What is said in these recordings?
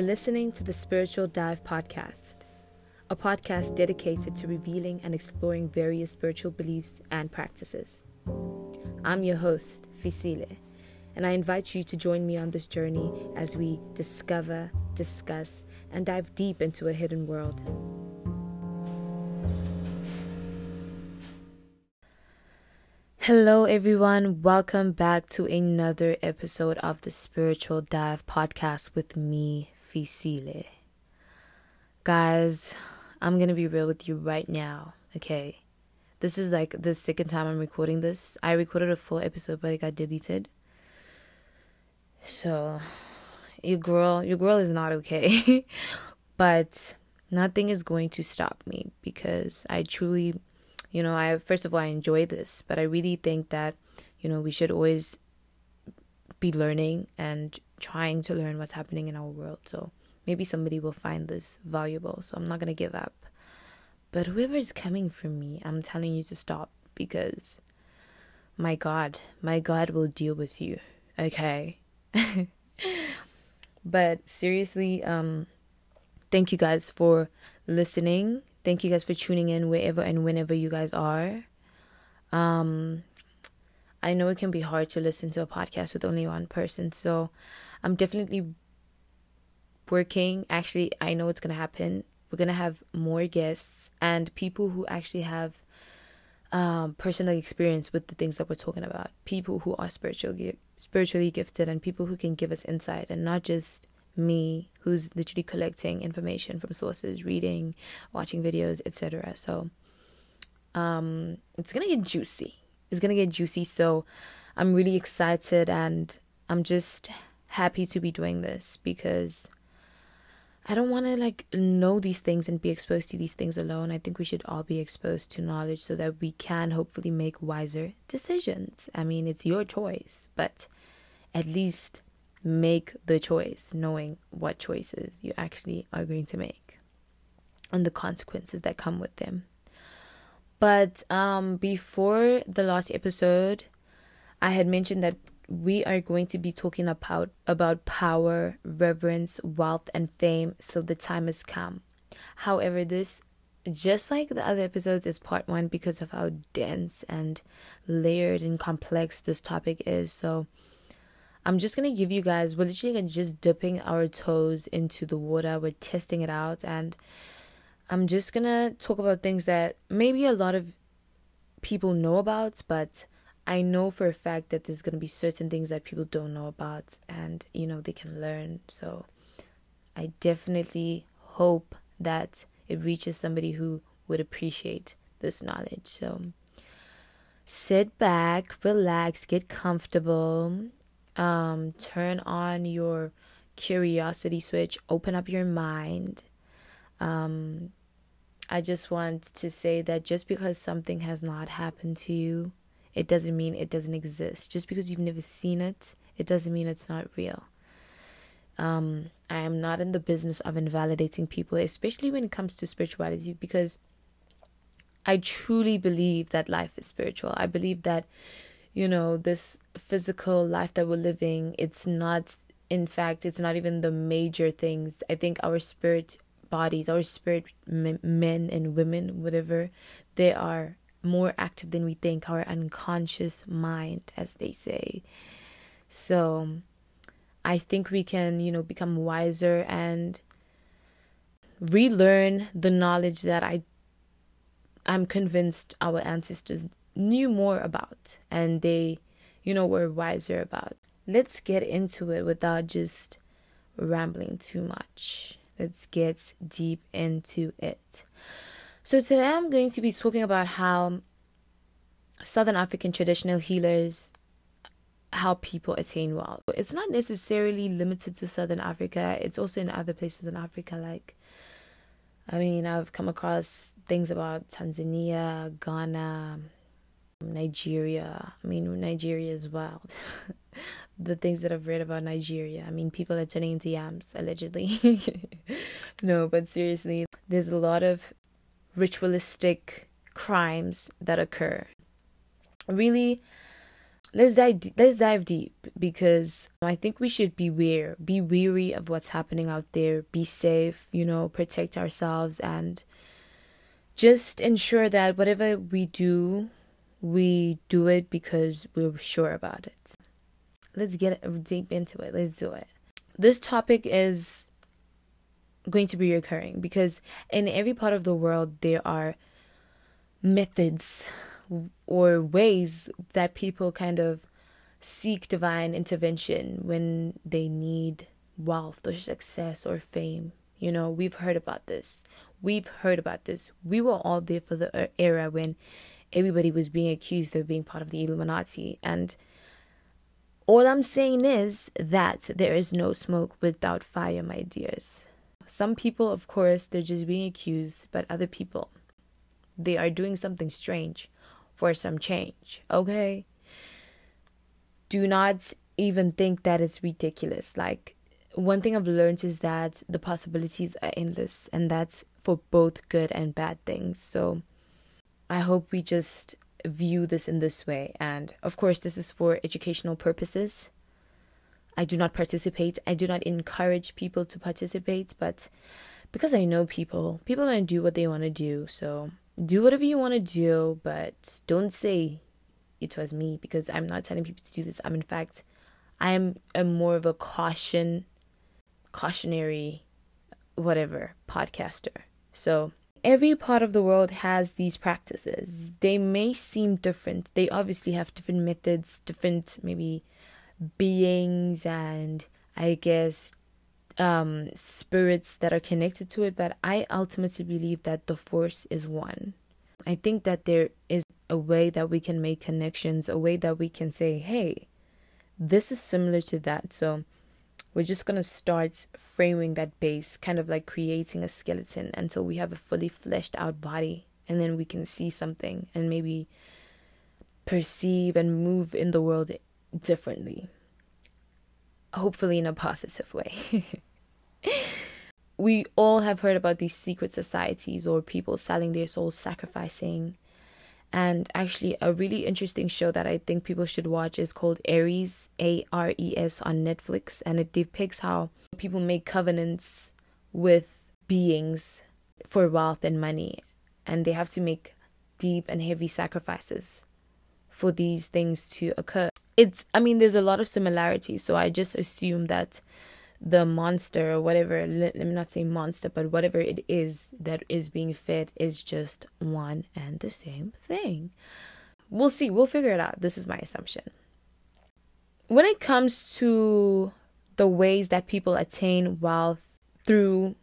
You're listening to the Spiritual Dive Podcast, a podcast dedicated to revealing and exploring various spiritual beliefs and practices. I'm your host, Fisile, and I invite you to join me on this journey as we discover, discuss, and dive deep into a hidden world. Hello, everyone. Welcome back to another episode of the Spiritual Dive podcast with me, Fisile. Guys, I'm gonna be real with you right now, okay? This is like the second time I'm recording this. I recorded a full episode, but it got deleted. So, your girl, your girl is not okay. but nothing is going to stop me because I truly you know, I first of all I enjoy this, but I really think that, you know, we should always be learning and trying to learn what's happening in our world. So maybe somebody will find this valuable. So I'm not gonna give up. But whoever is coming for me, I'm telling you to stop because my God, my God will deal with you. Okay. but seriously, um, thank you guys for listening Thank you guys for tuning in wherever and whenever you guys are. Um, I know it can be hard to listen to a podcast with only one person, so I'm definitely working. Actually, I know it's gonna happen. We're gonna have more guests and people who actually have um, personal experience with the things that we're talking about. People who are spiritually spiritually gifted and people who can give us insight and not just me who's literally collecting information from sources, reading, watching videos, etc. So um it's going to get juicy. It's going to get juicy, so I'm really excited and I'm just happy to be doing this because I don't want to like know these things and be exposed to these things alone. I think we should all be exposed to knowledge so that we can hopefully make wiser decisions. I mean, it's your choice, but at least make the choice knowing what choices you actually are going to make and the consequences that come with them. But um, before the last episode, I had mentioned that we are going to be talking about about power, reverence, wealth, and fame. So the time has come. However, this just like the other episodes is part one because of how dense and layered and complex this topic is. So I'm just gonna give you guys we're literally just dipping our toes into the water. We're testing it out and I'm just gonna talk about things that maybe a lot of people know about, but I know for a fact that there's gonna be certain things that people don't know about and you know they can learn. So I definitely hope that it reaches somebody who would appreciate this knowledge. So sit back, relax, get comfortable um, turn on your curiosity switch, open up your mind. Um, I just want to say that just because something has not happened to you, it doesn't mean it doesn't exist. Just because you've never seen it, it doesn't mean it's not real. Um, I am not in the business of invalidating people, especially when it comes to spirituality, because I truly believe that life is spiritual. I believe that you know this physical life that we're living it's not in fact it's not even the major things i think our spirit bodies our spirit men and women whatever they are more active than we think our unconscious mind as they say so i think we can you know become wiser and relearn the knowledge that i i'm convinced our ancestors knew more about and they, you know, were wiser about. Let's get into it without just rambling too much. Let's get deep into it. So, today I'm going to be talking about how Southern African traditional healers help people attain wealth. It's not necessarily limited to Southern Africa, it's also in other places in Africa. Like, I mean, I've come across things about Tanzania, Ghana, Nigeria. I mean, Nigeria is wild. the things that I've read about Nigeria. I mean, people are turning into yams, allegedly. no, but seriously, there's a lot of ritualistic crimes that occur. Really, let's dive let's dive deep because I think we should beware, be weary of what's happening out there, be safe, you know, protect ourselves and just ensure that whatever we do, we do it because we're sure about it. Let's get deep into it. Let's do it. This topic is going to be recurring because in every part of the world there are methods or ways that people kind of seek divine intervention when they need wealth or success or fame. You know, we've heard about this. We've heard about this. We were all there for the era when everybody was being accused of being part of the Illuminati. And all I'm saying is that there is no smoke without fire, my dears. Some people, of course, they're just being accused, but other people, they are doing something strange for some change, okay? Do not even think that it's ridiculous. Like, one thing I've learned is that the possibilities are endless, and that's for both good and bad things. So, I hope we just view this in this way. And of course, this is for educational purposes. I do not participate. I do not encourage people to participate, but because I know people, people are going to do what they want to do. So do whatever you want to do, but don't say it was me because I'm not telling people to do this. I'm in fact, I am a more of a caution, cautionary, whatever podcaster. So every part of the world has these practices. They may seem different. They obviously have different methods, different maybe beings, and I guess um, spirits that are connected to it, but I ultimately believe that the force is one. I think that there is a way that we can make connections, a way that we can say, hey, this is similar to that. So we're just going to start framing that base, kind of like creating a skeleton until we have a fully fleshed out body. And then we can see something and maybe perceive and move in the world differently. Hopefully, in a positive way. we all have heard about these secret societies or people selling their souls, sacrificing. And actually, a really interesting show that I think people should watch is called Ares, A R E S, on Netflix. And it depicts how people make covenants with beings for wealth and money. And they have to make deep and heavy sacrifices for these things to occur. It's, I mean, there's a lot of similarities. So I just assume that the monster or whatever let, me not say monster but whatever it is that is being fed is just one and the same thing. We'll see. We'll figure it out. This is my assumption. When it comes to the ways that people attain wealth through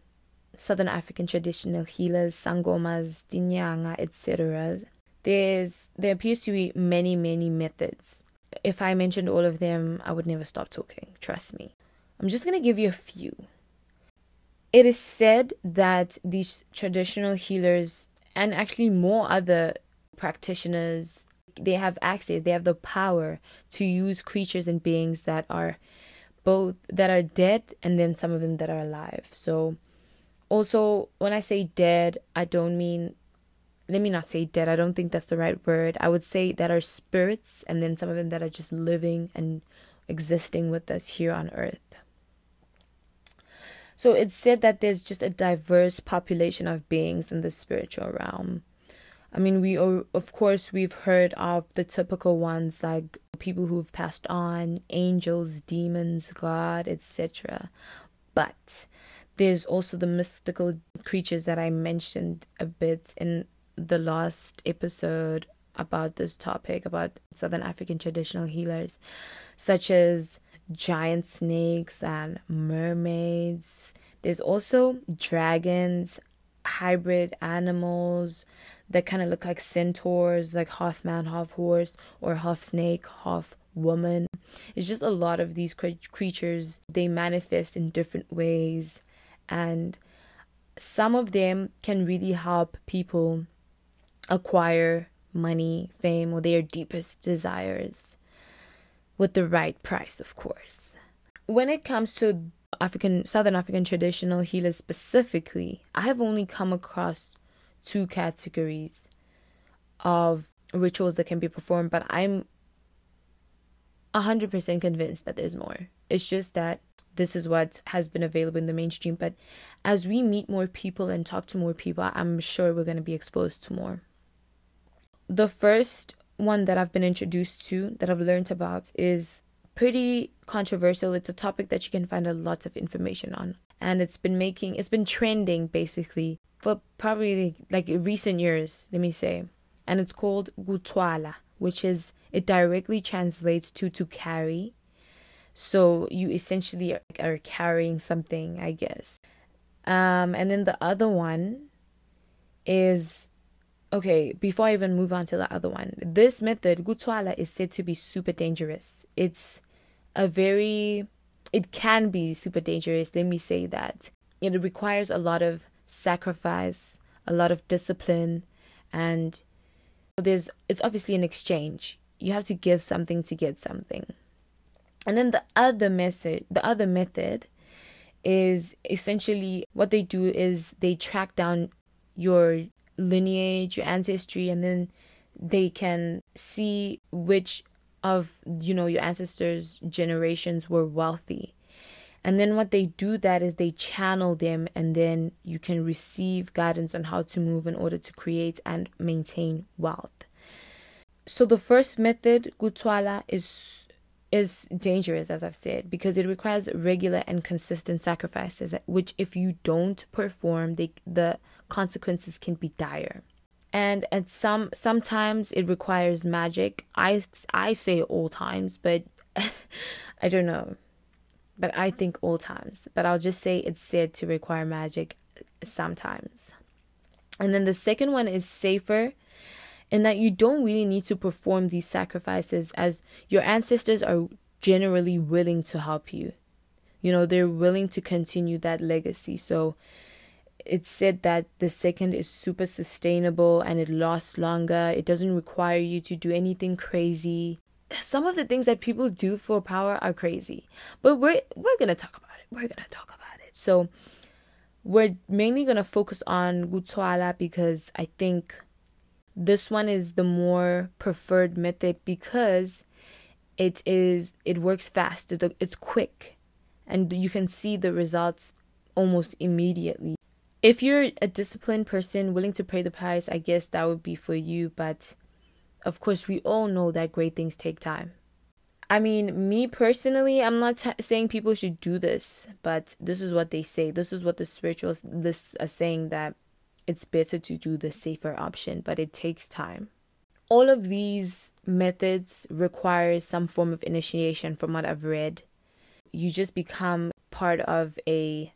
southern african traditional healers sangomas dinyanga etc there's there appears to be many many methods. If i mentioned all of them i would never stop talking. Trust me I'm just going to give you a few. It is said that these traditional healers and actually more other practitioners they have access they have the power to use creatures and beings that are both that are dead and then some of them that are alive. So also when i say dead i don't mean let me not say dead i don't think that's the right word. I would say that are spirits and then some of them that are just living and existing with us here on earth so it's said that there's just a diverse population of beings in the spiritual realm. I mean, we of course we've heard of the typical ones like people who've passed on, angels, demons, God, etc. But there's also the mystical creatures that I mentioned a bit in the last episode about this topic about Southern African traditional healers, such as giant snakes and mermaids. There's also dragons, hybrid animals that kind of look like centaurs, like half man, half horse, or half snake, half woman. It's just a lot of these creatures. They manifest in different ways, and some of them can really help people acquire money, fame, or their deepest desires with the right price, of course. When it comes to African, Southern African traditional healers specifically, I have only come across two categories of rituals that can be performed, but I'm 100% convinced that there's more. It's just that this is what has been available in the mainstream. But as we meet more people and talk to more people, I'm sure we're going to be exposed to more. The first one that I've been introduced to, that I've learned about, is pretty controversial. It's a topic that you can find a lot of information on. And it's been making, it's been trending basically for probably like recent years, let me say. And it's called Gutwala, which is, it directly translates to to carry. So you essentially are, carrying something, I guess. Um, and then the other one is okay, before I even move on to the other one, this method, Gutwala, is said to be super dangerous. It's a very, it can be super dangerous. Let me say that. It requires a lot of sacrifice, a lot of discipline, and there's, it's obviously an exchange. You have to give something to get something. And then the other method, the other method is essentially what they do is they track down your lineage, your ancestry, and then they can see which of you know your ancestors' generations were wealthy. And then what they do that is they channel them and then you can receive guidance on how to move in order to create and maintain wealth. So the first method, Gutwala, is is dangerous as I've said because it requires regular and consistent sacrifices which if you don't perform they the consequences can be dire. And at some sometimes it requires magic. I i say all times but i don't know. But i think all times. But i'll just say it's said to require magic sometimes. And then the second one is safer in that you don't really need to perform these sacrifices as your ancestors are generally willing to help you. You know they're willing to continue that legacy. So it's said that the second is super sustainable and it lasts longer. It doesn't require you to do anything crazy. Some of the things that people do for power are crazy, but we're we're gonna talk about it. We're gonna talk about it. So we're mainly gonna focus on Gutwala because I think this one is the more preferred method because it is it works fast. It's quick, and you can see the results almost immediately if you're a disciplined person willing to pay the price, I guess that would be for you. But of course, we all know that great things take time. I mean, me personally, I'm not t- saying people should do this, but this is what they say. This is what the spirituals are saying that it's better to do the safer option, but it takes time. All of these methods require some form of initiation from what I've read. You just become part of a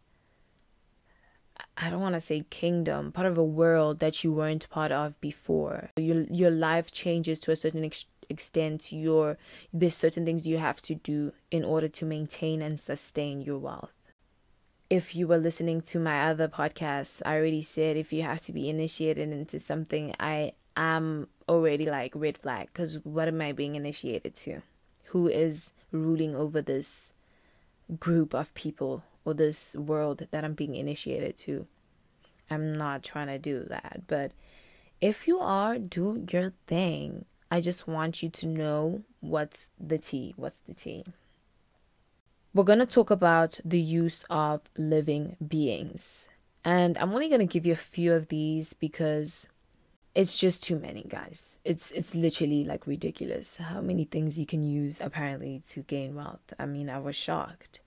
I don't want to say kingdom, part of a world that you weren't part of before. Your your life changes to a certain ex- extent. Your there's certain things you have to do in order to maintain and sustain your wealth. If you were listening to my other podcasts, I already said if you have to be initiated into something, I am already like red flag because what am I being initiated to? Who is ruling over this group of people or this world that I'm being initiated to. I'm not trying to do that. But if you are, do your thing. I just want you to know what's the tea. What's the tea? We're going to talk about the use of living beings. And I'm only going to give you a few of these because it's just too many, guys. It's it's literally like ridiculous how many things you can use apparently to gain wealth. I mean, I was shocked.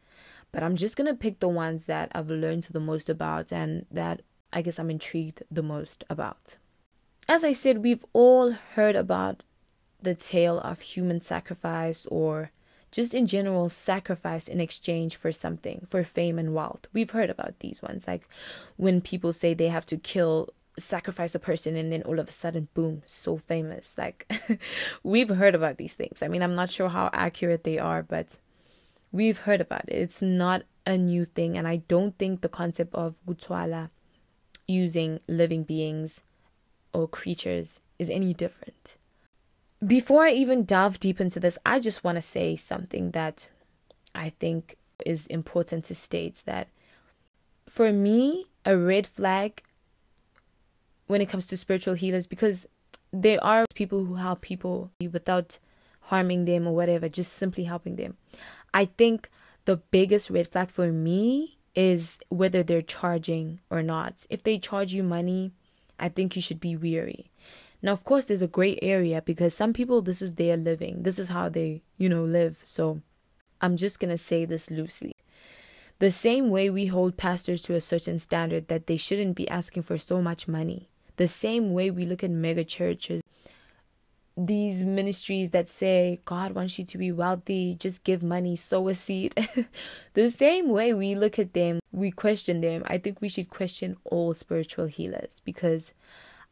But I'm just going to pick the ones that I've learned the most about and that I guess I'm intrigued the most about. As I said, we've all heard about the tale of human sacrifice or just in general sacrifice in exchange for something, for fame and wealth. We've heard about these ones, like when people say they have to kill, sacrifice a person, and then all of a sudden, boom, so famous. Like, we've heard about these things. I mean, I'm not sure how accurate they are, but We've heard about it. It's not a new thing, and I don't think the concept of Gutwala using living beings or creatures is any different. Before I even delve deep into this, I just want to say something that I think is important to state that for me, a red flag when it comes to spiritual healers because there are people who help people without harming them or whatever, just simply helping them. I think the biggest red flag for me is whether they're charging or not. If they charge you money, I think you should be weary. Now, of course, there's a gray area because some people, this is their living. This is how they, you know, live. So I'm just going to say this loosely. The same way we hold pastors to a certain standard that they shouldn't be asking for so much money. The same way we look at mega churches, these ministries that say, God wants you to be wealthy, just give money, sow a seed. the same way we look at them, we question them. I think we should question all spiritual healers because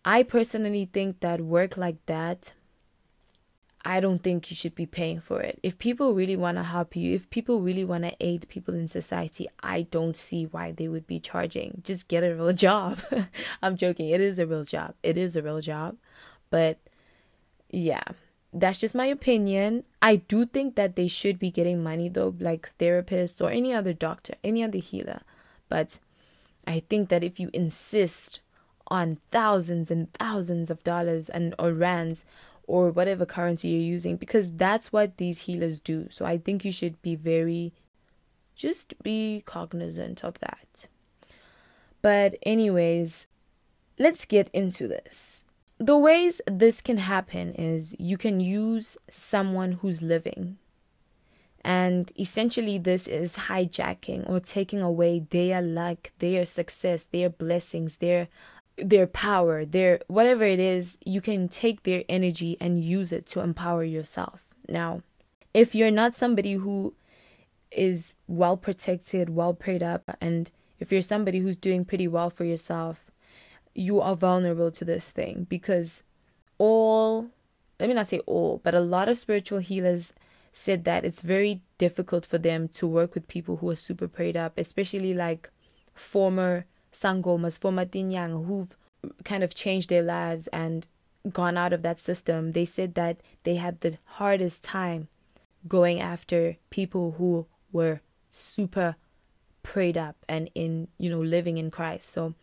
I personally think that work like that I don't think you should be paying for it. If people really want to help you, if people really want to aid people in society, I don't see why they would be charging. Just get a real job. I'm joking. It is a real job. It is a real job. But yeah, that's just my opinion. I do think that they should be getting money though, like therapists or any other doctor, any other healer. But I think that if you insist on thousands and thousands of dollars and or rands or whatever currency you're using because that's what these healers do. So I think you should be very just be cognizant of that. But anyways, let's get into this. The ways this can happen is you can use someone who's living. And essentially, this is hijacking or taking away their luck, their success, their blessings, their their power, their whatever it is, you can take their energy and use it to empower yourself. Now, if you're not somebody who is well protected, well prayed up, and if you're somebody who's doing pretty well for yourself, you are vulnerable to this thing because all, let me not say all, but a lot of spiritual healers said that it's very difficult for them to work with people who are super prayed up, especially like former sangomas former Matinyang who've kind of changed their lives and gone out of that system, they said that they had the hardest time going after people who were super prayed up and in, you know, living in Christ. So,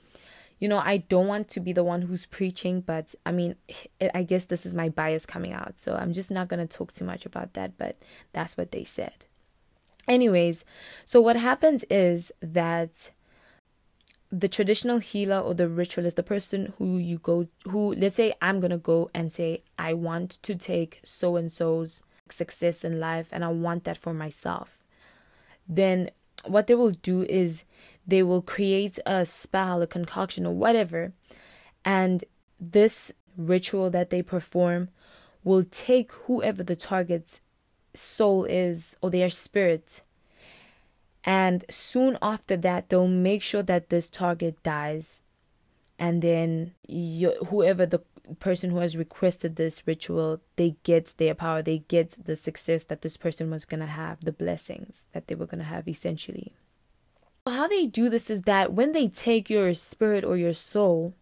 you know, I don't want to be the one who's preaching, but I mean, eh, I guess this is my bias coming out. So I'm just not going to talk too much about that, but that's what they said. Anyways, so what happens is that the traditional healer or the ritualist, the person who you go, who let's say I'm gonna go and say I want to take so and so's success in life and I want that for myself, then what they will do is they will create a spell, a concoction, or whatever, and this ritual that they perform will take whoever the target's soul is or their spirit and soon after that, they'll make sure that this target dies. And then you, whoever the person who has requested this ritual, they get their power, they get the success that this person was going to have, the blessings that they were going to have essentially. How they do this is that when they take your spirit or your soul,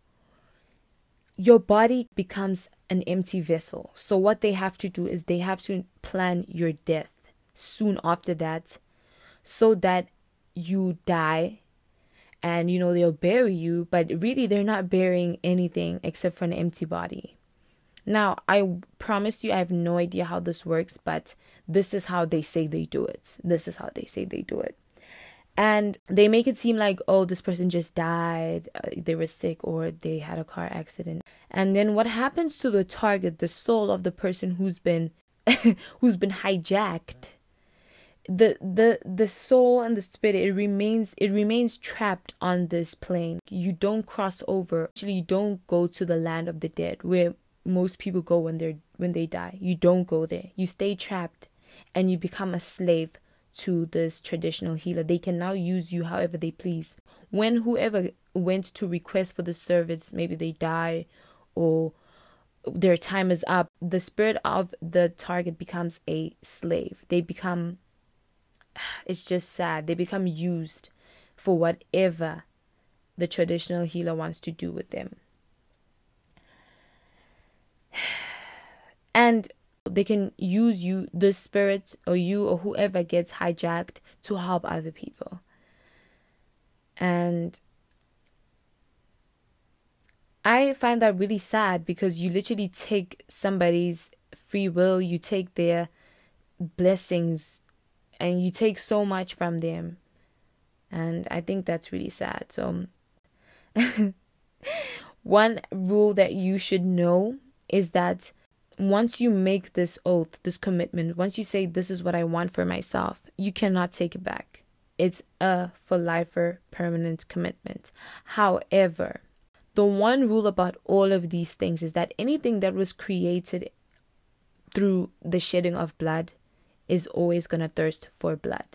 your body becomes an empty vessel. So, what they have to do is they have to plan your death soon after that so that you die and you know they'll bury you. But really they're not burying anything except for an empty body. Now i promise you i have no idea how this works but this is how they say they do it. This is how they say they do it and they make it seem like oh this person just died uh, they were sick or they had a car accident. And then what happens to the target the soul of the person who's been who's been hijacked? The the the soul and the spirit it remains it remains trapped on this plane. You don't cross over. Actually you don't go to the land of the dead where most people go when they're when they die. You don't go there. You stay trapped and you become a slave to this traditional healer they can now use you however they please when whoever went to request for the service maybe they die or their time is up the spirit of the target becomes a slave they become it's just sad. They become used for whatever the traditional healer wants to do with them. And they can use you, the spirits, or you, or whoever gets hijacked to help other people. And I find that really sad because you literally take somebody's free will, you take their blessings and you take so much from them. And I think that's really sad. So, one rule that you should know is that once you make this oath, this commitment, once you say, This is what I want for myself, you cannot take it back. It's a for lifer permanent commitment. However, the one rule about all of these things is that anything that was created through the shedding of blood is always going to thirst for blood.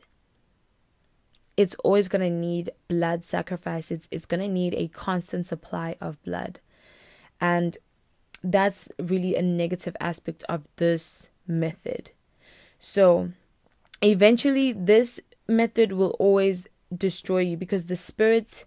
It's always going to need blood sacrifices. It's, it's going to need a constant supply of blood. And that's really a negative aspect of this method. So, eventually, this method will always destroy you because the spirit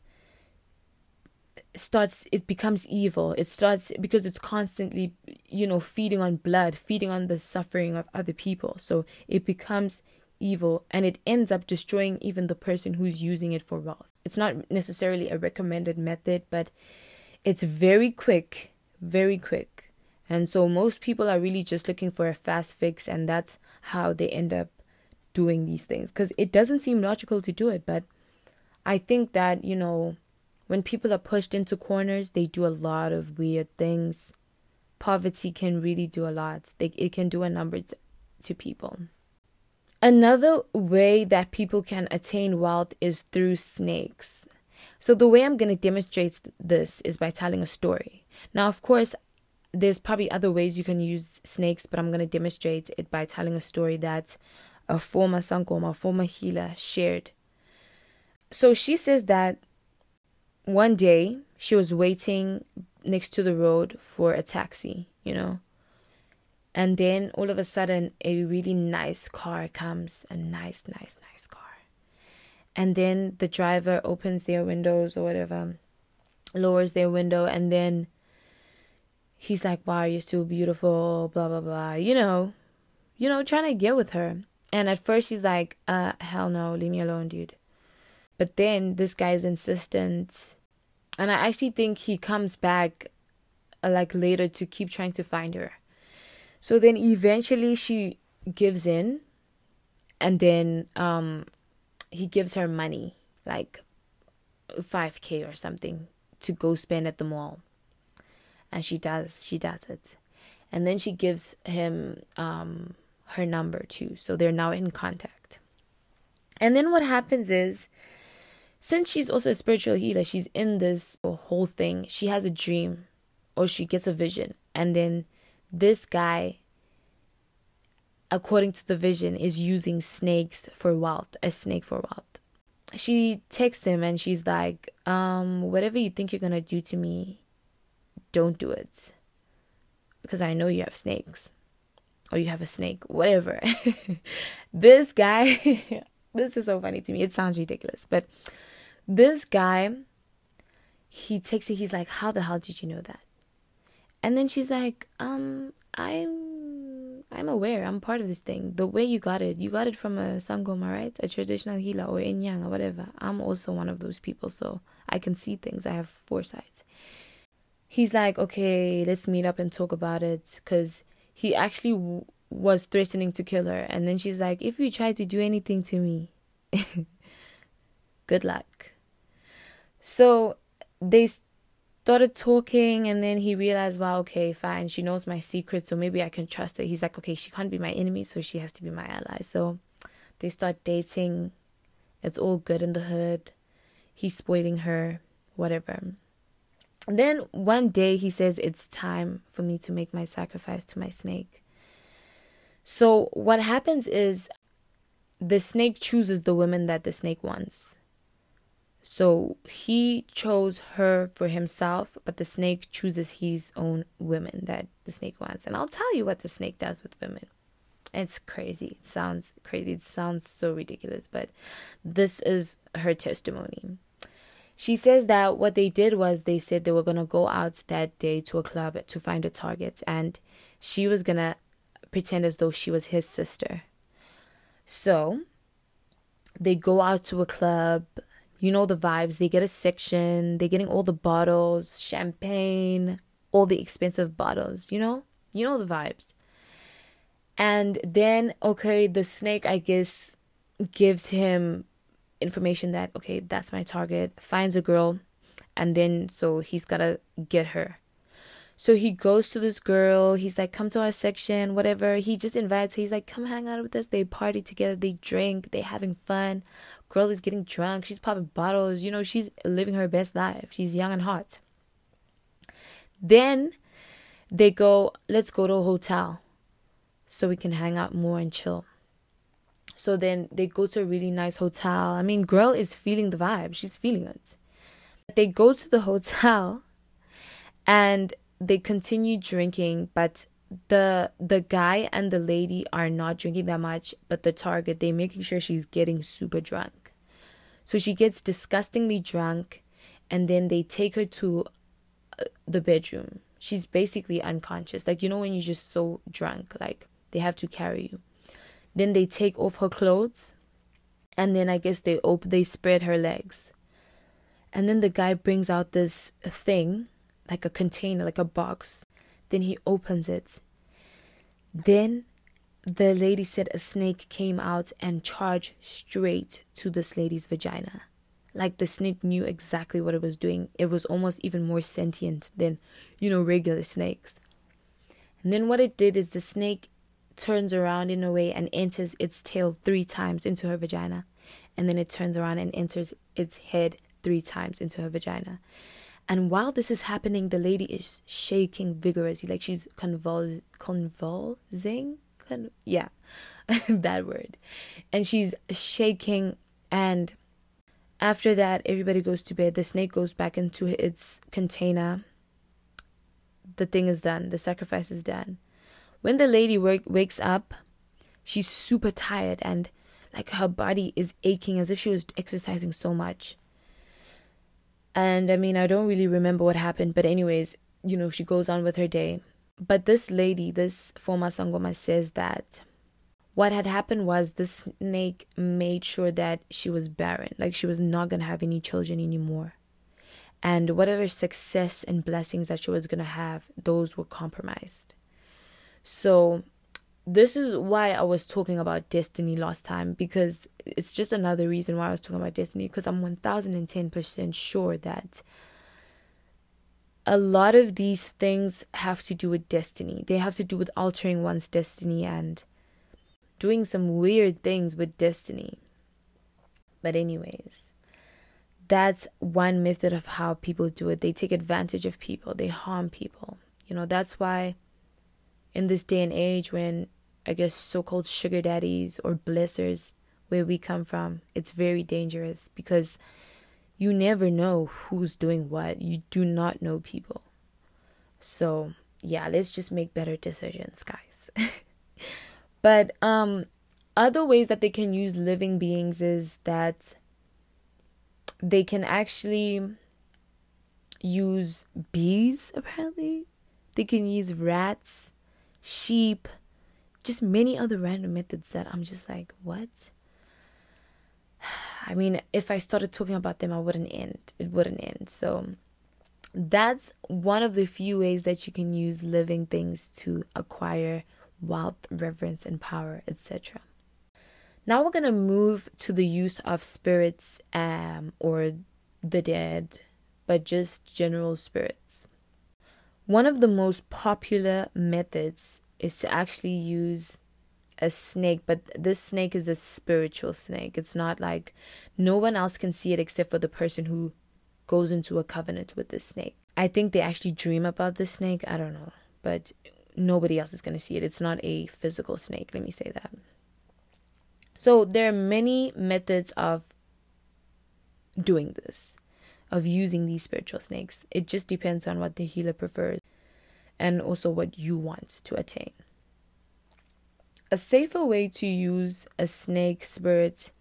starts it becomes evil. It starts because it's constantly you know feeding on blood feeding on the suffering of other people. So it becomes evil and it ends up destroying even the person who's using it for wealth it's not necessarily a recommended method but it's very quick very quick and so most people are really just looking for a fast fix and that's how they end up doing these things because it doesn't seem logical to do it but i think that you know when people are pushed into corners, they do a lot of weird things. Poverty can really do a lot. They, it can do a number to, to people. Another way that people can attain wealth is through snakes. So, the way I'm going to demonstrate this is by telling a story. Now, of course, there's probably other ways you can use snakes, but I'm going to demonstrate it by telling a story that a former Sangoma, a former healer, shared. So, she says that one day she was waiting next to the road for a taxi, you know. And then all of a sudden, a really nice car comes, a nice, nice, nice car. And then the driver opens their windows or whatever, lowers their window, and then he's like, Wow, you're so beautiful, blah, blah, blah, you know, you know, trying to get with her. And at first, she's like, uh, hell no, leave me alone, dude. But then this guy's insistent, and I actually think he comes back uh, like later to keep trying to find her. So then eventually she gives in, and then um, he gives her money, like 5k or something, to go spend at the mall. And she does, she does it. And then she gives him um, her number too. So they're now in contact. And then what happens is since she's also a spiritual healer, she's in this whole thing. She has a dream or she gets a vision. And then this guy, according to the vision, is using snakes for wealth, a snake for wealth. She texts him and she's like, um, whatever you think you're gonna do to me, don't do it. Because I know you have snakes. Or you have a snake, whatever. this guy, this is so funny to me. It sounds ridiculous, but this guy, he takes it, he's like, How the hell did you know that? And then she's like, Um, I'm I'm aware, I'm part of this thing. The way you got it, you got it from a Sangoma, right? A traditional healer or Inyang or whatever. I'm also one of those people, so I can see things. I have foresight. He's like, okay, let's meet up and talk about it. Because he actually w- was threatening to kill her. And then she's like, if you try to do anything to me, good luck. So they started talking, and then he realized, wow, okay, fine, she knows my secret, so maybe I can trust her. He's like, okay, she can't be my enemy, so she has to be my ally. So they start dating. It's all good in the hood. He's spoiling her, whatever. Then one day he says, It's time for me to make my sacrifice to my snake. So what happens is the snake chooses the woman that the snake wants. So he chose her for himself, but the snake chooses his own women that the snake wants. And I'll tell you what the snake does with women. It's crazy. It sounds crazy. It sounds so ridiculous, but this is her testimony. She says that what they did was they said they were going to go out that day to a club to find a target, and she was going to pretend as though she was his sister. So they go out to a club you know the vibes. They get a section, they're getting all the bottles, champagne, all the expensive bottles, you know? You know the vibes. And then, okay, the snake, I guess, gives him information that, okay, that's my target, finds a girl, and then so he's gotta get her. So he goes to this girl. He's like, come to our section, whatever. He just invites her. He's like, come hang out with us. They party together. They drink. They having fun. Girl is getting drunk. She's popping bottles. You know, she's living her best life. She's young and hot. Then they go, let's go to a hotel so we can hang out more and chill. So then they go to a really nice hotel. I mean, girl is feeling the vibe. She's feeling it. They go to the hotel and they continue drinking, but the the guy and the lady are not drinking that much, but the target they're making sure she's getting super drunk. So she gets disgustingly drunk and then they take her to uh, the bedroom. She's basically unconscious. Like you know when you're just so drunk, like they have to carry you. Then they take off her clothes and then I guess they open they spread her legs. And then the guy brings out this thing, like a container, like a box. Then he opens it. Then the lady said a snake came out and charged straight to this lady's vagina. Like the snake knew exactly what it was doing. It was almost even more sentient than, you know, regular snakes. And then what it did is the snake turns around in a way and enters its tail three times into her vagina. And then it turns around and enters its head three times into her vagina. And while this is happening, the lady is shaking vigorously, like she's convul- convulsing. Con- yeah, that word. And she's shaking. And after that, everybody goes to bed. The snake goes back into its container. The thing is done, the sacrifice is done. When the lady wake- wakes up, she's super tired and like her body is aching as if she was exercising so much. And I mean, I don't really remember what happened, but anyways, you know, she goes on with her day. But this lady, this former Sangoma, says that what had happened was this snake made sure that she was barren, like she was not gonna have any children anymore. And whatever success and blessings that she was gonna have, those were compromised. So, this is why I was talking about destiny last time because it's just another reason why I was talking about destiny because I'm 1010% sure that a lot of these things have to do with destiny. They have to do with altering one's destiny and doing some weird things with destiny. But, anyways, that's one method of how people do it. They take advantage of people, they harm people. You know, that's why in this day and age when I guess so called sugar daddies or blessers where we come from, it's very dangerous because you never know who's doing what. You do not know people. So, yeah, let's just make better decisions, guys. but um other ways that they can use living beings is that they can actually use bees apparently. They can use rats sheep, just many other random methods that I'm just like, what? I mean, if I started talking about them, I wouldn't end. It wouldn't end. So that's one of the few ways that you can use living things to acquire wealth, reverence, and power, etc. Now we're gonna move to the use of spirits um, or the dead, but just general spirits. One of the most popular methods is to actually use a snake, but this snake is a spiritual snake. It's not like no one else can see it except for the person who goes into a covenant with the snake. I think they actually dream about the snake. I don't know, but nobody else is going to see it. It's not a physical snake, let me say that. So there are many methods of doing this of using these spiritual snakes. It just depends on what the healer prefers and also what you want to attain. A safer way to use a snake spirit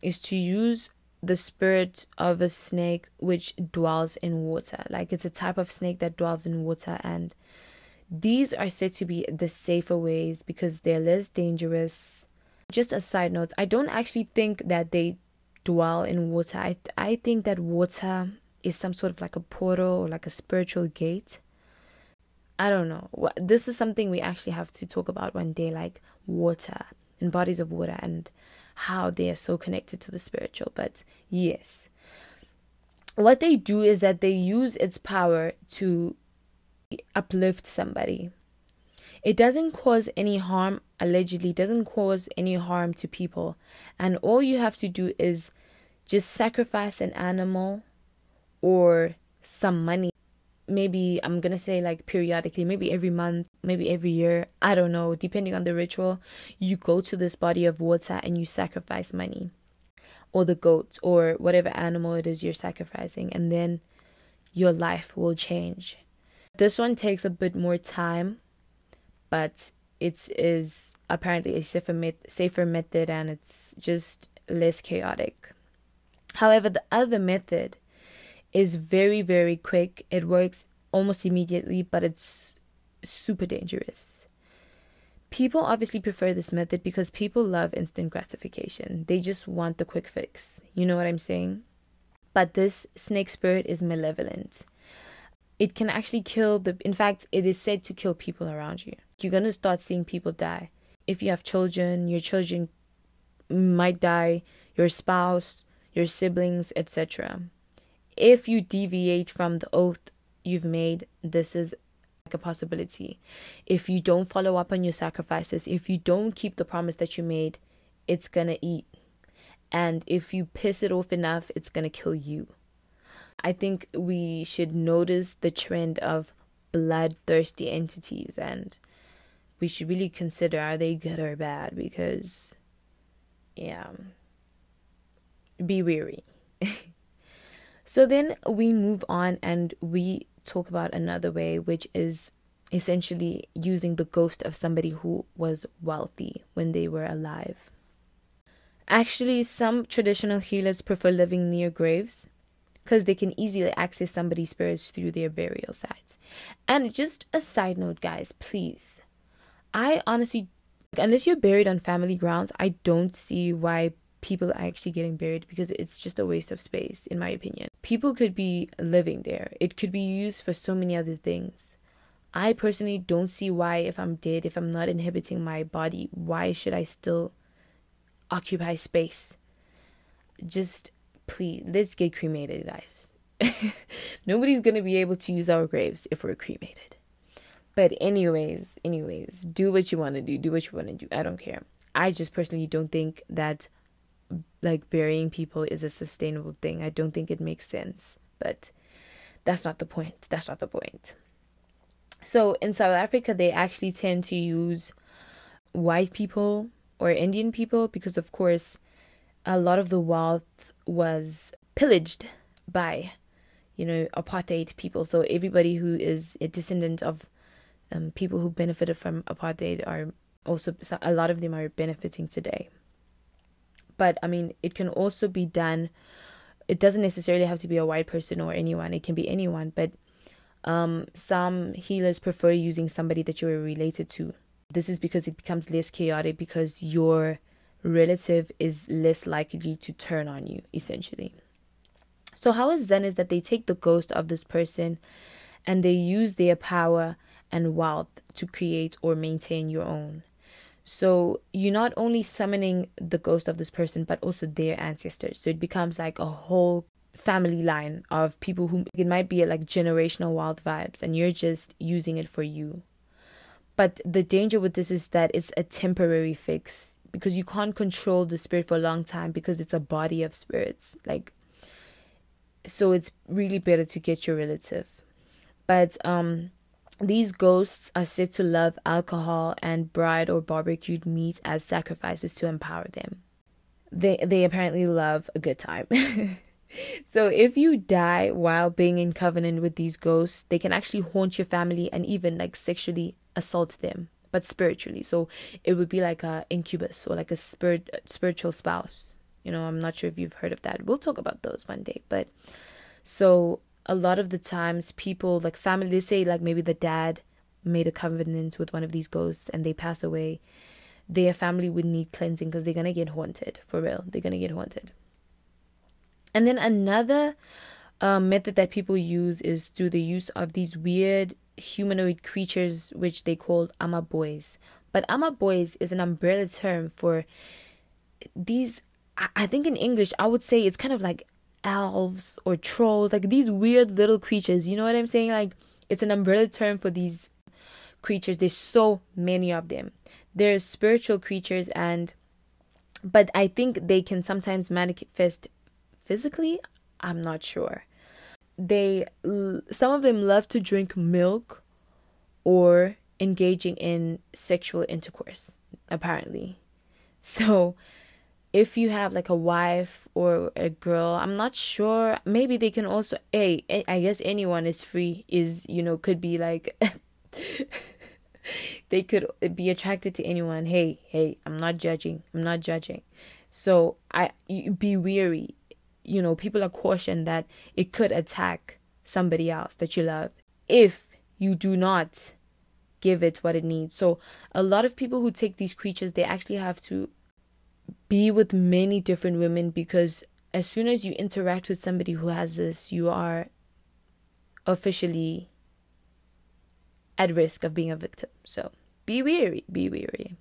is to use the spirit of a snake which dwells in water. Like it's a type of snake that dwells in water, and these are said to be the safer ways because they're less dangerous. Just a side note, I don't actually think that they dwell in water. I I think that water is some sort of like a portal or like a spiritual gate. I don't know. This is something we actually have to talk about one day, like water and bodies of water and how they are so connected to the spiritual. But yes, what they do is that they use its power to uplift somebody. It doesn't cause any harm, allegedly, doesn't cause any harm to people. And all you have to do is just sacrifice an animal or some money. Maybe I'm gonna say like periodically, maybe every month, maybe every year, I don't know, depending on the ritual. You go to this body of water and you sacrifice money or the goat or whatever animal it is you're sacrificing, and then your life will change. This one takes a bit more time, but it is apparently a safer, met- safer method and it's just less chaotic. However, the other method is very, very quick. It works almost immediately, but it's super dangerous. People obviously prefer this method because people love instant gratification. They just want the quick fix. You know what I'm saying? But this snake spirit is malevolent. It can actually kill the, in fact, it is said to kill people around you. You're going to start seeing people die. If you have children, your children might die, your spouse, your siblings, etc. If you deviate from the oath you've made, this is a possibility. If you don't follow up on your sacrifices, if you don't keep the promise that you made, it's gonna eat. And if you piss it off enough, it's gonna kill you. I think we should notice the trend of bloodthirsty entities and we should really consider are they good or bad? Because yeah be weary. So then we move on and we talk about another way, which is essentially using the ghost of somebody who was wealthy when they were alive. Actually, some traditional healers prefer living near graves because they can easily access somebody's spirits through their burial sites. And just a side note, guys, please. I honestly, unless you're buried on family grounds, I don't see why people are actually getting buried because it's just a waste of space, in my opinion. People could be living there, it could be used for so many other things. I personally don't see why, if I'm dead, if I'm not inhibiting my body, why should I still occupy space? Just please, let's get cremated, guys. Nobody's gonna be able to use our graves if we're cremated. But, anyways, anyways, do what you want to do, do what you want to do. I don't care. I just personally don't think that like burying people is a sustainable thing. I don't think it makes sense. But that's not the point. That's not the point. So in South Africa, they actually tend to use white people or Indian people because, of course, a lot of the wealth was pillaged by, you know, apartheid people. So everybody who is a descendant of um, people who benefited from apartheid are also, a lot of them are benefiting today but I mean, it can also be done. It doesn't necessarily have to be a white person or anyone. It can be anyone, but um, some healers prefer using somebody that you are related to. This is because it becomes less chaotic because your relative is less likely to turn on you, essentially. So, how it's done is that they take the ghost of this person and they use their power and wealth to create or maintain your own. So you're not only summoning the ghost of this person, but also their ancestors. So it becomes like a whole family line of people who it might be like generational wild vibes, and you're just using it for you. But the danger with this is that it's a temporary fix because you can't control the spirit for a long time because it's a body of spirits. Like, so it's really better to get your relative. But um, these ghosts are said to love alcohol and braai or barbecued meat as sacrifices to empower them. They they apparently love a good time. so if you die while being in covenant with these ghosts, they can actually haunt your family and even like sexually assault them, but spiritually. So it would be like a incubus or like a spirit spiritual spouse. You know, I'm not sure if you've heard of that. We'll talk about those one day, but so a lot of the times people like family they say like maybe the dad made a covenant with one of these ghosts and they pass away their family would need cleansing because they're gonna get haunted for real they're gonna get haunted and then another um, method that people use is through the use of these weird humanoid creatures which they called ama boys. But ama boys is an umbrella term for these I think in English I would say it's kind of like elves or trolls, like these weird little creatures. You know what I'm saying? Like it's an umbrella term for these creatures. There's so many of them. They're spiritual creatures and but I think they can sometimes manifest physically. I'm not sure. They some of them love to drink milk or engaging in sexual intercourse apparently. So if you have like a wife or a girl i'm not sure. Maybe they can also hey i guess anyone is free is you know could be like they could be attracted to anyone. Hey hey i'm not judging. I'm not judging. So i be weary you know people are cautioned that it could attack somebody else that you love if you do not give it what it needs so a lot of people who take these creatures they actually have to be with many different women because as soon as you interact with somebody who has this, you are officially at risk of being a victim. So be wary, be wary.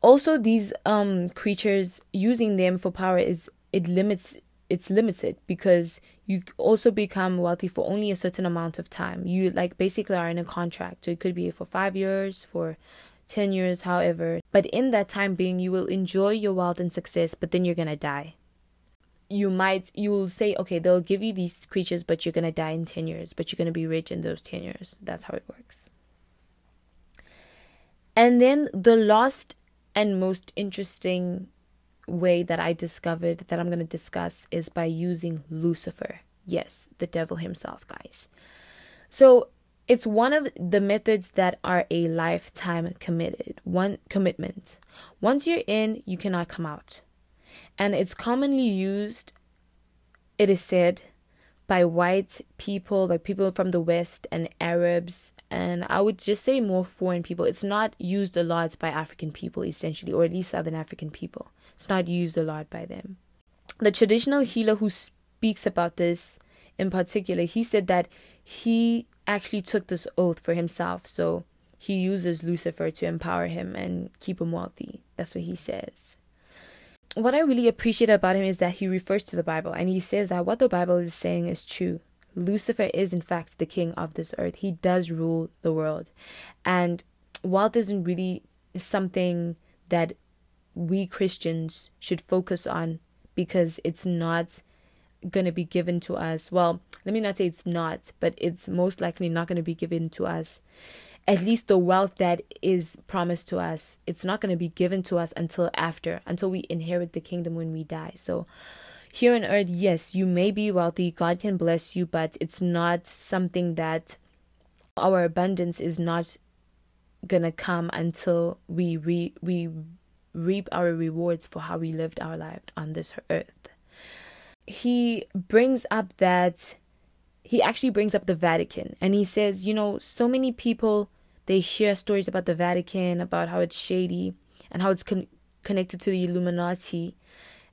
Also, these um creatures using them for power is it limits it's limited because you also become wealthy for only a certain amount of time. You like basically are in a contract. So it could be for five years, for 10 years, however. But in that time being, you will enjoy your wealth and success, but then you're going to die. You might, you'll say, okay, they'll give you these creatures, but you're going to die in 10 years, but you're going to be rich in those 10 years. That's how it works. And then the last and most interesting way that I discovered that I'm going to discuss is by using Lucifer. Yes, the devil himself, guys. So it's one of the methods that are a lifetime committed, one commitment. Once you're in, you cannot come out. And it's commonly used, it is said, by white people, like people from the West and Arabs, and I would just say more foreign people. It's not used a lot by African people, essentially, or at least Southern African people. It's not used a lot by them. The traditional healer who speaks about this in particular, he said that he actually took this oath for himself. So he uses Lucifer to empower him and keep him wealthy. That's what he says. What I really appreciate about him is that he refers to the Bible and he says that what the Bible is saying is true. Lucifer is, in fact, the king of this earth. He does rule the world. And wealth isn't really something that we Christians should focus on because it's not going to be given to us. Well, let me not say it's not, but it's most likely not going to be given to us. At least the wealth that is promised to us, it's not going to be given to us until after, until we inherit the kingdom when we die. So, here on earth, yes, you may be wealthy, God can bless you, but it's not something that our abundance is not gonna come until we re- we reap our rewards for how we lived our life on this earth he brings up that he actually brings up the Vatican and he says, you know, so many people they hear stories about the Vatican, about how it's shady and how it's con- connected to the Illuminati.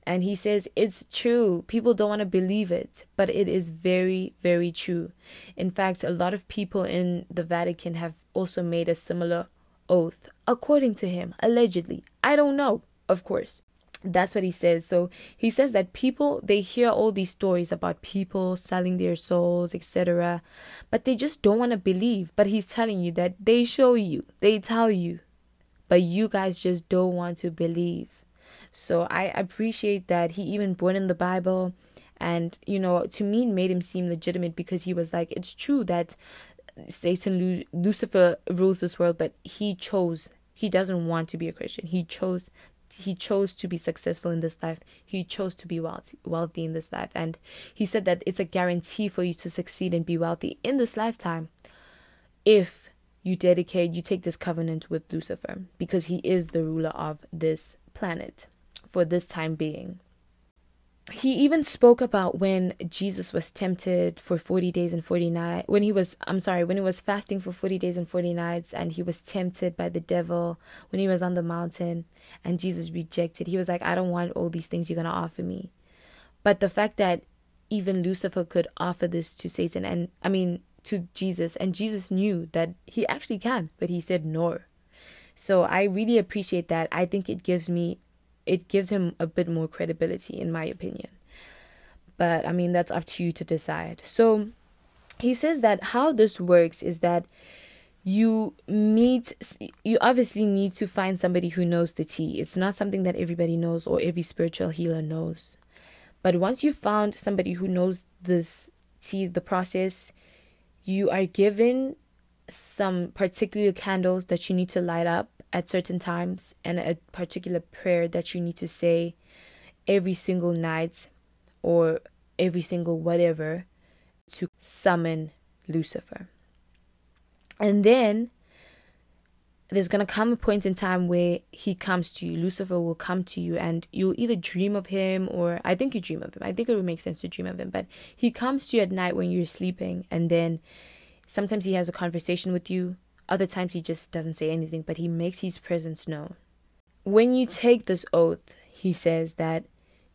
And he says it's true. People don't want to believe it, but it is very, very true. In fact, a lot of people in the Vatican have also made a similar oath, according to him, allegedly. I don't know, of course. That's what he says. So he says that people they hear all these stories about people selling their souls etc but they just don't want to believe. But he's telling you that they show you they tell you but you guys just don't want to believe. So i appreciate that he even brought in the bible and you know to me it made him seem legitimate because he was like it's true that satan lucifer rules this world but he chose he doesn't want to be a christian he chose he chose to be successful in this life. He chose to be wealthy, wealthy in this life. And he said that it's a guarantee for you to succeed and be wealthy in this lifetime if you dedicate, you take this covenant with Lucifer because he is the ruler of this planet for this time being he even spoke about when Jesus was tempted for 40 days and 40 nights. When he was, I'm sorry, when he was fasting for 40 days and 40 nights and he was tempted by the devil when he was on the mountain and Jesus rejected. He was like, I don't want all these things you're going to offer me. But the fact that even Lucifer could offer this to Satan, and I mean, to Jesus, and Jesus knew that he actually can, but he said no. So I really appreciate that. I think it gives me, it gives him a bit more credibility, in my opinion. But I mean, that's up to you to decide. So he says that how this works is that you meet you obviously need to find somebody who knows the tea it's not something that everybody knows or every spiritual healer knows but once you found somebody who knows this tea the process you are given some particular candles that you need to light up at certain times and a particular prayer that you need to say every single night or every single whatever to summon Lucifer. And then there's going to come a point in time where he comes to you. Lucifer will come to you, and you'll either dream of him or I think you dream of him. I think it would make sense to dream of him. But he comes to you at night when you're sleeping, and then sometimes he has a conversation with you. Other times he just doesn't say anything, but he makes his presence known. When you take this oath, he says that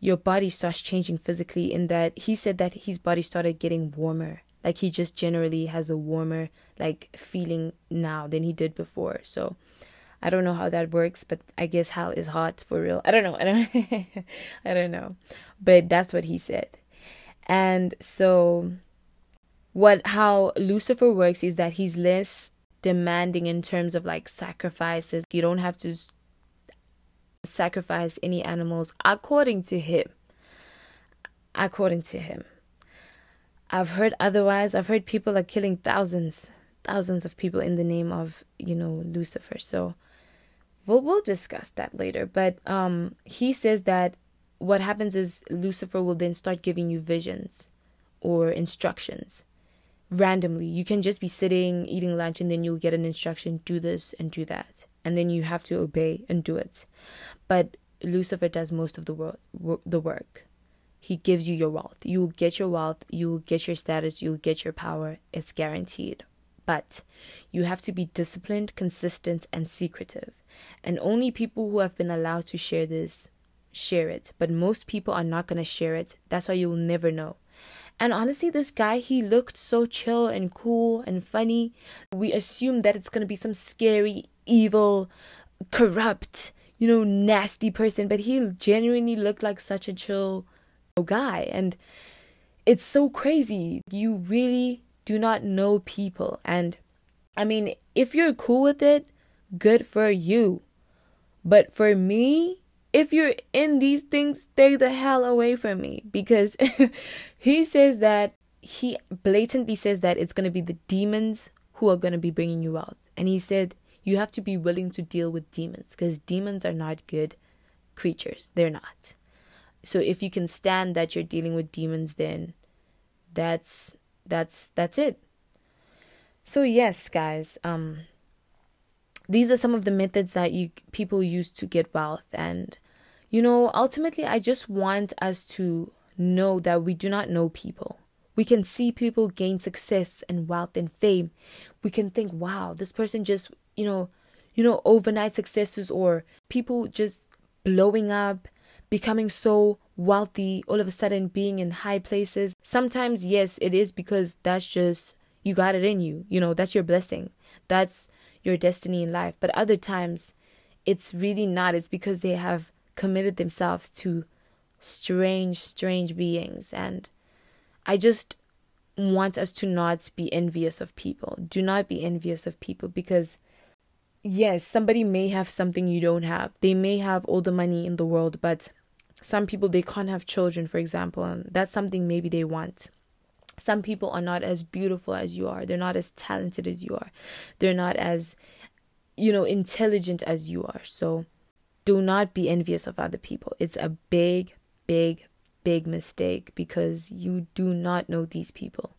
your body starts changing physically, in that he said that his body started getting warmer. Like he just generally has a warmer like feeling now than he did before. So i don't know how that works but i guess hell is hot for real. I don't know. I don't i don't know. But that's what he said. And so what how lucifer works is that he's less demanding in terms of like sacrifices you don't have to sacrifice any animals according to him according to him I've heard otherwise. I've heard people are killing thousands, thousands of people in the name of, you know, Lucifer. So we'll we'll discuss that later. But um he says that what happens is Lucifer will then start giving you visions or instructions randomly. You can just be sitting eating lunch and then you'll get an instruction, do this and do that. And then you have to obey and do it. But Lucifer does most of the work the work. He gives you your wealth. You will get your wealth, you will get your status, you will get your power. It's guaranteed. But you have to be disciplined, consistent, and secretive. And only people who have been allowed to share this share it. But most people are not going to share it. That's why you'll never know. And honestly, this guy, he looked so chill and cool and funny. We assume that it's going to be some scary, evil, corrupt, you know, nasty person, but he genuinely looked like such a chill, guy. And it's so crazy. You really do not know people. And I mean, if you're cool with it, good for you. But for me, if you're in these things, stay the hell away from me because he says that he blatantly says that it's going to be the demons who are going to be bringing you out. And he said you have to be willing to deal with demons because demons are not good creatures. They're not. So if you can stand that you're dealing with demons then that's that's that's it. So yes, guys, um these are some of the methods that you people use to get wealth and you know, ultimately I just want us to know that we do not know people. We can see people gain success and wealth and fame. We can think, wow, this person just, you know, you know, overnight successes or people just blowing up becoming so wealthy, all of a sudden being in high places. Sometimes, yes, it is because that's just, you got it in you. You know, that's your blessing. That's your destiny in life. But other times, it's really not. It's because they have committed themselves to strange, strange beings. And I just want us to not be envious of people. Do not be envious of people because yes, somebody may have something you don't have. They may have all the money in the world, but some people they can't have children, for example, and that's something maybe they want. Some people are not as beautiful as you are. They're not as talented as you are. They're not as you know, intelligent as you are. So do not be envious of other people. It's a big, big, big mistake because you do not know these people.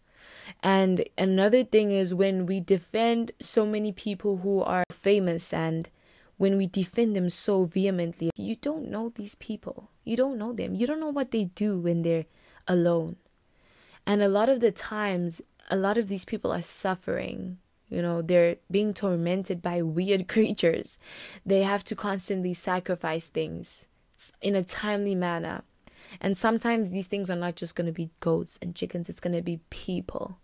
And another thing is when we defend so many people who are famous and when we defend them so vehemently, you don't know these people. You don't know them. You don't know what they do when they're alone. And a lot of the times, a lot of these people are suffering. You know, they're being tormented by weird creatures. They have to constantly sacrifice things in a timely manner. And sometimes these things are not just going to be goats and chickens, it's going to be people.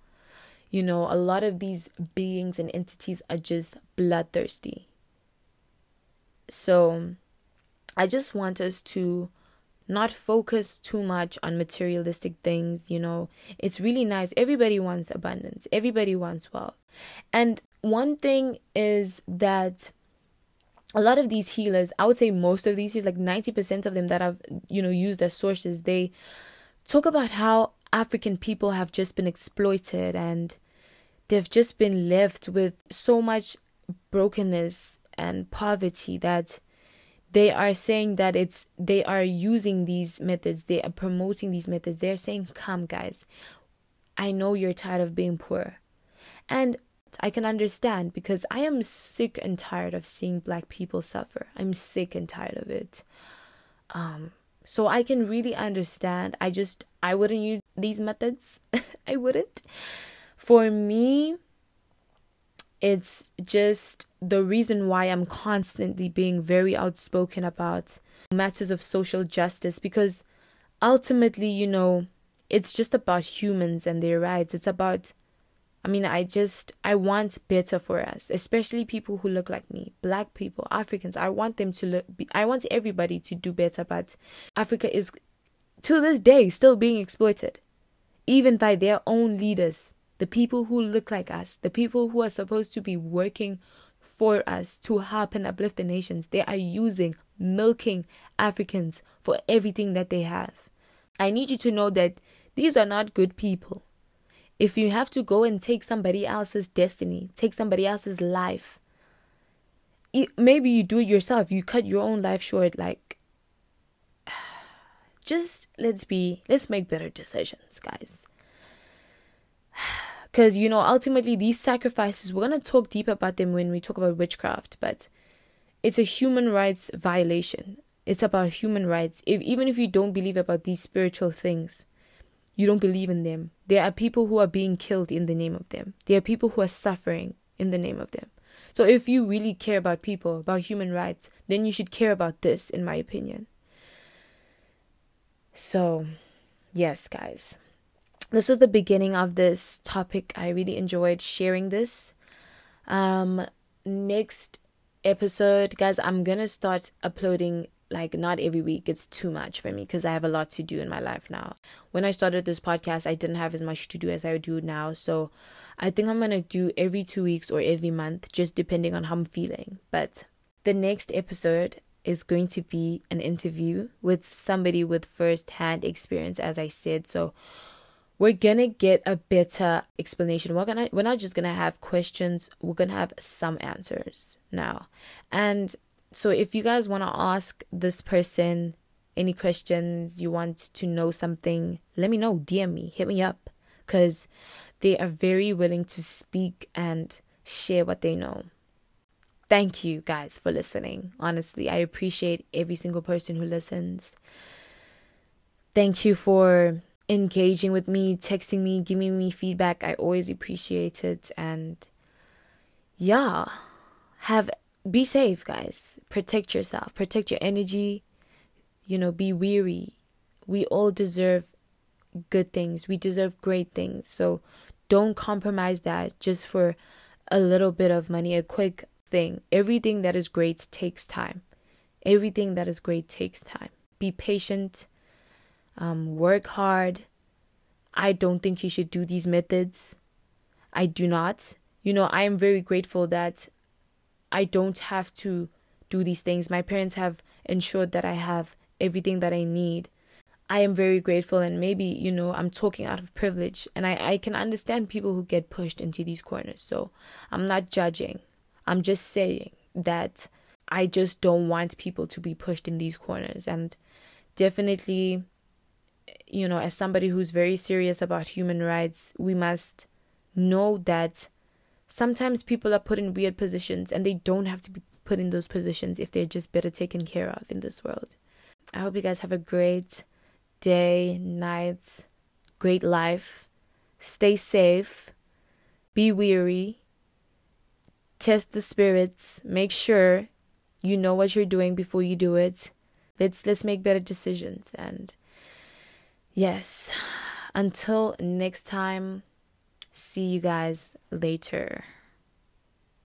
You know, a lot of these beings and entities are just bloodthirsty. So, I just want us to not focus too much on materialistic things, you know. It's really nice. Everybody wants abundance, everybody wants wealth. And one thing is that a lot of these healers, I would say most of these, like 90% of them that I've, you know, used as sources, they talk about how African people have just been exploited and they've just been left with so much brokenness and poverty that they are saying that it's they are using these methods they are promoting these methods. They're saying come guys i know you're tired of being poor. And i can understand because i am sick and tired of seeing black people suffer. I'm sick and tired of it. Um so i can really understand. I just i wouldn't use these methods. I wouldn't. For me it's just the reason why I'm constantly being very outspoken about matters of social justice because ultimately, you know, it's just about humans and their rights. It's about I mean, I just I want better for us, especially people who look like me, black people, Africans. I want them to look I want everybody to do better, but Africa is to this day still being exploited even by their own leaders the people who look like us, the people who are supposed to be working for us to help and uplift the nations, they are using, milking Africans for everything that they have. I need you to know that these are not good people. If you have to go and take somebody else's destiny, take somebody else's life, maybe you do it yourself, you cut your own life short, like, just let's be, let's make better decisions, guys. Because, you know, ultimately these sacrifices, we're going to talk deep about them when we talk about witchcraft, but it's a human rights violation. It's about human rights. If, even if you don't believe about these spiritual things, you don't believe in them. There are people who are being killed in the name of them. There are people who are suffering in the name of them. So if you really care about people, about human rights, then you should care about this, in my opinion. So, yes, guys this was the beginning of this topic. I really enjoyed sharing this. Um, next episode, guys, I'm gonna start uploading like not every week. It's too much for me because I have a lot to do in my life now. When I started this podcast, I didn't have as much to do as I do now. So I think I'm gonna do every two weeks or every month, just depending on how I'm feeling. But the next episode is going to be an interview with somebody with first hand experience, as I said. So we're gonna get a better explanation. We're gonna we're not just gonna have questions, we're gonna have some answers now. And so if you guys wanna ask this person any questions, you want to know something, let me know. DM me, hit me up. Cause they are very willing to speak and share what they know. Thank you guys for listening. Honestly, I appreciate every single person who listens. Thank you for engaging with me, texting me, giving me feedback. I always appreciate it. And yeah, have be safe, guys. Protect yourself, protect your energy. You know, be weary. We all deserve good things, we deserve great things. So don't compromise that just for a little bit of money, a quick thing. Everything that is great takes time. Everything that is great takes time. Be patient um, work hard. I don't think you should do these methods. I do not. You know, I am very grateful that I don't have to do these things. My parents have ensured that I have everything that I need. I am very grateful, and maybe, you know, I'm talking out of privilege, and I, I can understand people who get pushed into these corners. So I'm not judging. I'm just saying that I just don't want people to be pushed in these corners. And definitely, you know, as somebody who's very serious about human rights, we must know that sometimes people are put in weird positions and they don't have to be put in those positions if they're just better taken care of in this world. I hope you guys have a great day, night, great life. Stay safe. Be weary. Test the spirits. Make sure you know what you're doing before you do it. Let's let's make better decisions and Yes. Until next time, See you guys later.